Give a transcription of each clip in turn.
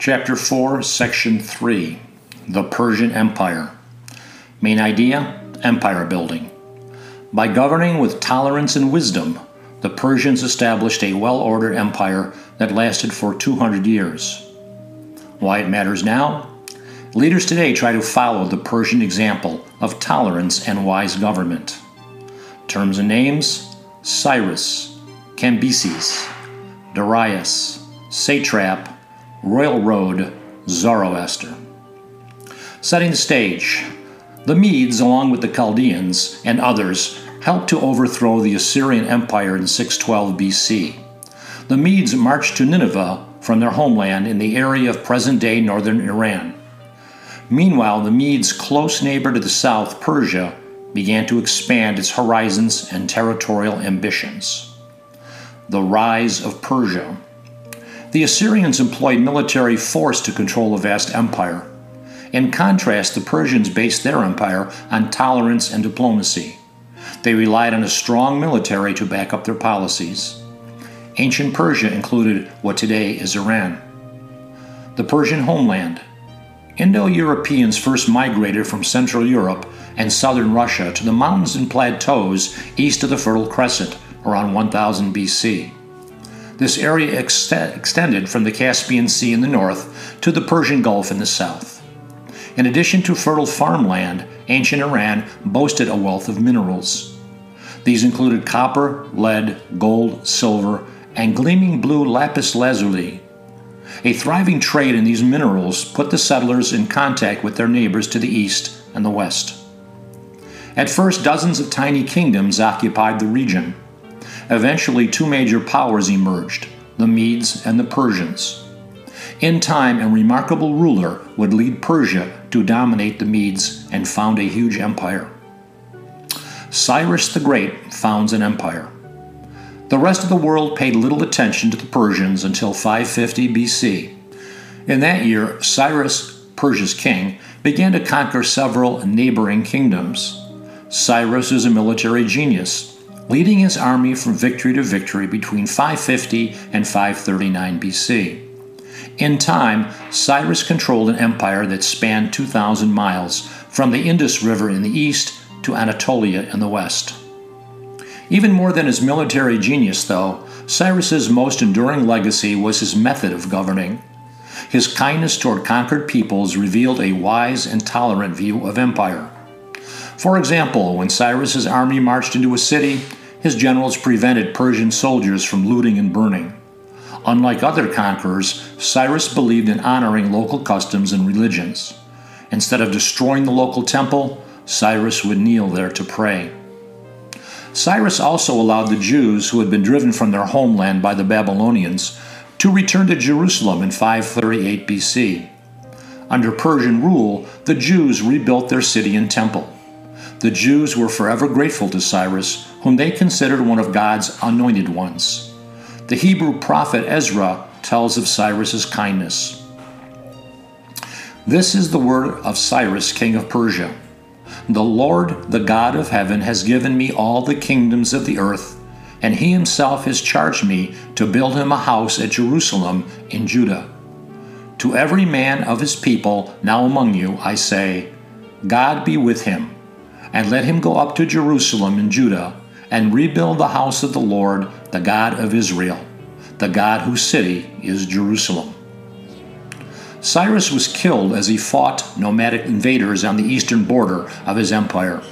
Chapter 4, Section 3 The Persian Empire. Main idea Empire building. By governing with tolerance and wisdom, the Persians established a well ordered empire that lasted for 200 years. Why it matters now? Leaders today try to follow the Persian example of tolerance and wise government. Terms and names Cyrus, Cambyses, Darius, Satrap, Royal Road, Zoroaster. Setting the stage, the Medes, along with the Chaldeans and others, helped to overthrow the Assyrian Empire in 612 BC. The Medes marched to Nineveh from their homeland in the area of present day northern Iran. Meanwhile, the Medes' close neighbor to the south, Persia, began to expand its horizons and territorial ambitions. The rise of Persia. The Assyrians employed military force to control a vast empire. In contrast, the Persians based their empire on tolerance and diplomacy. They relied on a strong military to back up their policies. Ancient Persia included what today is Iran. The Persian homeland. Indo Europeans first migrated from Central Europe and southern Russia to the mountains and plateaus east of the Fertile Crescent around 1000 BC. This area ex- extended from the Caspian Sea in the north to the Persian Gulf in the south. In addition to fertile farmland, ancient Iran boasted a wealth of minerals. These included copper, lead, gold, silver, and gleaming blue lapis lazuli. A thriving trade in these minerals put the settlers in contact with their neighbors to the east and the west. At first, dozens of tiny kingdoms occupied the region. Eventually, two major powers emerged the Medes and the Persians. In time, a remarkable ruler would lead Persia to dominate the Medes and found a huge empire. Cyrus the Great founds an empire. The rest of the world paid little attention to the Persians until 550 BC. In that year, Cyrus, Persia's king, began to conquer several neighboring kingdoms. Cyrus is a military genius leading his army from victory to victory between 550 and 539 BC. In time, Cyrus controlled an empire that spanned 2,000 miles, from the Indus River in the east to Anatolia in the west. Even more than his military genius, though, Cyrus's most enduring legacy was his method of governing. His kindness toward conquered peoples revealed a wise and tolerant view of empire. For example, when Cyrus's army marched into a city, his generals prevented Persian soldiers from looting and burning. Unlike other conquerors, Cyrus believed in honoring local customs and religions. Instead of destroying the local temple, Cyrus would kneel there to pray. Cyrus also allowed the Jews who had been driven from their homeland by the Babylonians to return to Jerusalem in 538 BC. Under Persian rule, the Jews rebuilt their city and temple. The Jews were forever grateful to Cyrus, whom they considered one of God's anointed ones. The Hebrew prophet Ezra tells of Cyrus's kindness. This is the word of Cyrus, king of Persia. The Lord, the God of heaven, has given me all the kingdoms of the earth, and he himself has charged me to build him a house at Jerusalem in Judah. To every man of his people now among you, I say, God be with him and let him go up to Jerusalem in Judah and rebuild the house of the Lord, the God of Israel, the God whose city is Jerusalem. Cyrus was killed as he fought nomadic invaders on the eastern border of his empire.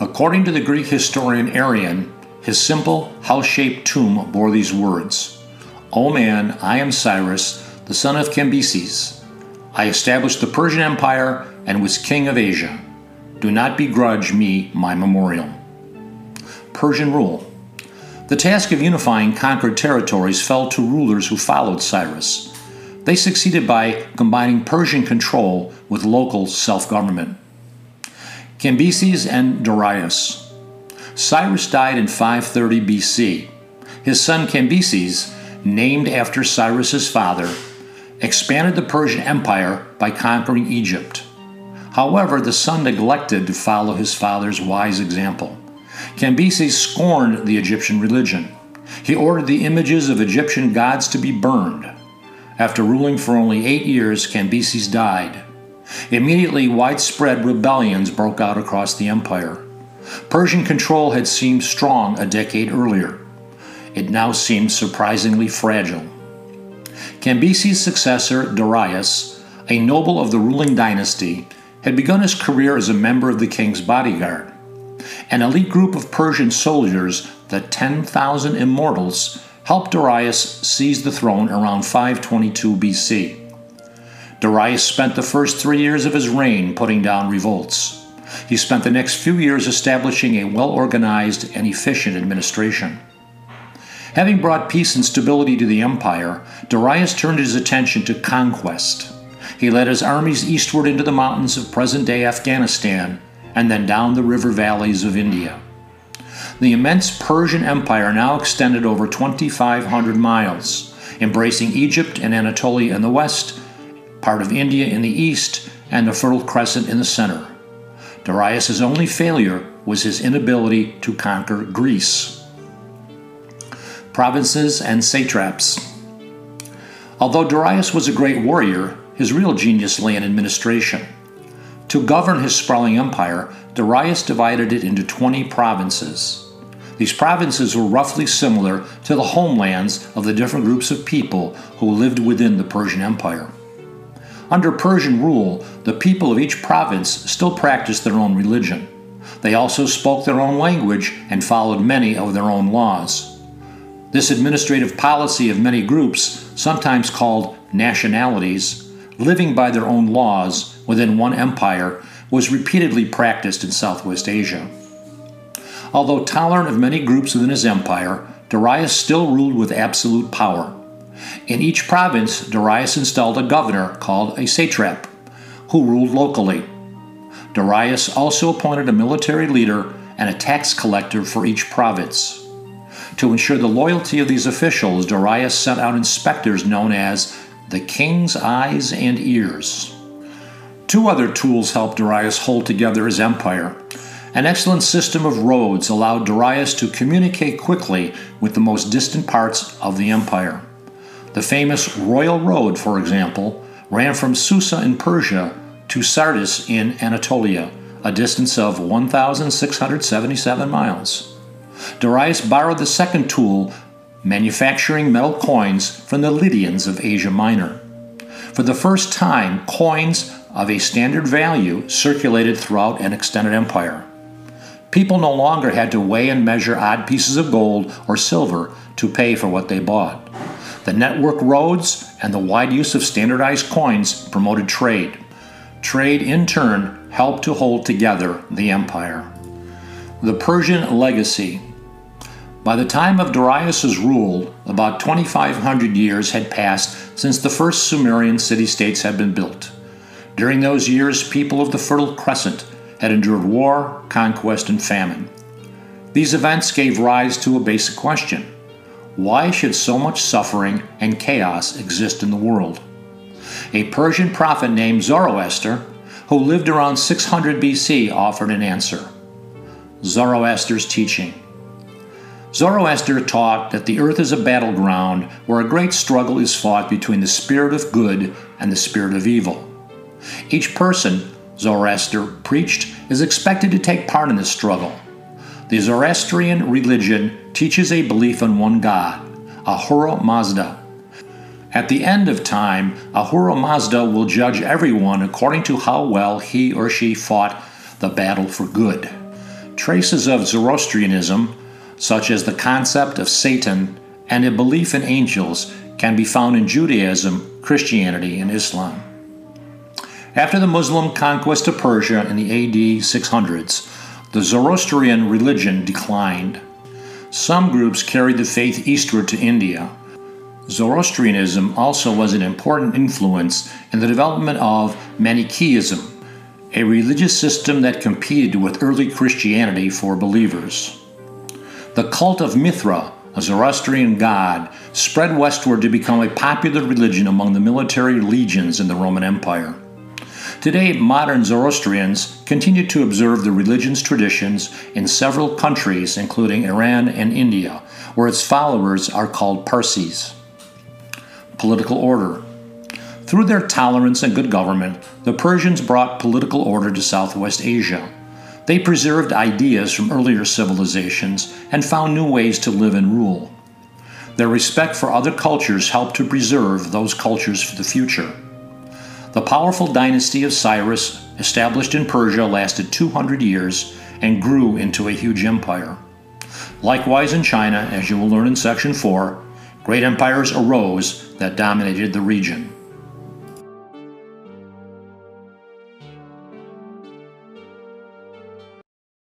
According to the Greek historian Arrian, his simple, house shaped tomb bore these words O man, I am Cyrus, the son of Cambyses. I established the Persian Empire and was king of Asia. Do not begrudge me my memorial. Persian rule. The task of unifying conquered territories fell to rulers who followed Cyrus. They succeeded by combining Persian control with local self government. Cambyses and Darius. Cyrus died in 530 BC. His son Cambyses, named after Cyrus's father, expanded the Persian Empire by conquering Egypt. However, the son neglected to follow his father's wise example. Cambyses scorned the Egyptian religion. He ordered the images of Egyptian gods to be burned. after ruling for only eight years, Cambyses died. Immediately, widespread rebellions broke out across the empire. Persian control had seemed strong a decade earlier. It now seemed surprisingly fragile. Cambyses' successor, Darius, a noble of the ruling dynasty, had begun his career as a member of the king's bodyguard. An elite group of Persian soldiers, the 10,000 Immortals, helped Darius seize the throne around 522 BC. Darius spent the first three years of his reign putting down revolts. He spent the next few years establishing a well organized and efficient administration. Having brought peace and stability to the empire, Darius turned his attention to conquest. He led his armies eastward into the mountains of present day Afghanistan and then down the river valleys of India. The immense Persian Empire now extended over 2,500 miles, embracing Egypt and Anatolia in the west, part of India in the east, and the Fertile Crescent in the center. Darius's only failure was his inability to conquer Greece. Provinces and satraps. Although Darius was a great warrior, his real genius lay in administration. To govern his sprawling empire, Darius divided it into 20 provinces. These provinces were roughly similar to the homelands of the different groups of people who lived within the Persian Empire. Under Persian rule, the people of each province still practiced their own religion. They also spoke their own language and followed many of their own laws. This administrative policy of many groups, sometimes called nationalities, living by their own laws within one empire was repeatedly practiced in Southwest Asia. Although tolerant of many groups within his empire, Darius still ruled with absolute power. In each province, Darius installed a governor called a satrap, who ruled locally. Darius also appointed a military leader and a tax collector for each province. To ensure the loyalty of these officials, Darius sent out inspectors known as the king's eyes and ears. Two other tools helped Darius hold together his empire. An excellent system of roads allowed Darius to communicate quickly with the most distant parts of the empire. The famous Royal Road, for example, ran from Susa in Persia to Sardis in Anatolia, a distance of 1,677 miles. Darius borrowed the second tool manufacturing metal coins from the Lydians of Asia Minor. For the first time, coins of a standard value circulated throughout an extended empire. People no longer had to weigh and measure odd pieces of gold or silver to pay for what they bought. The network roads and the wide use of standardized coins promoted trade. Trade, in turn, helped to hold together the empire. The Persian legacy by the time of Darius's rule, about 2,500 years had passed since the first Sumerian city states had been built. During those years, people of the Fertile Crescent had endured war, conquest, and famine. These events gave rise to a basic question Why should so much suffering and chaos exist in the world? A Persian prophet named Zoroaster, who lived around 600 BC, offered an answer. Zoroaster's teaching. Zoroaster taught that the earth is a battleground where a great struggle is fought between the spirit of good and the spirit of evil. Each person, Zoroaster preached, is expected to take part in this struggle. The Zoroastrian religion teaches a belief in one God, Ahura Mazda. At the end of time, Ahura Mazda will judge everyone according to how well he or she fought the battle for good. Traces of Zoroastrianism such as the concept of Satan and a belief in angels, can be found in Judaism, Christianity, and Islam. After the Muslim conquest of Persia in the AD 600s, the Zoroastrian religion declined. Some groups carried the faith eastward to India. Zoroastrianism also was an important influence in the development of Manichaeism, a religious system that competed with early Christianity for believers. The cult of Mithra, a Zoroastrian god, spread westward to become a popular religion among the military legions in the Roman Empire. Today, modern Zoroastrians continue to observe the religion's traditions in several countries, including Iran and India, where its followers are called Parsis. Political order. Through their tolerance and good government, the Persians brought political order to Southwest Asia. They preserved ideas from earlier civilizations and found new ways to live and rule. Their respect for other cultures helped to preserve those cultures for the future. The powerful dynasty of Cyrus, established in Persia, lasted 200 years and grew into a huge empire. Likewise, in China, as you will learn in Section 4, great empires arose that dominated the region.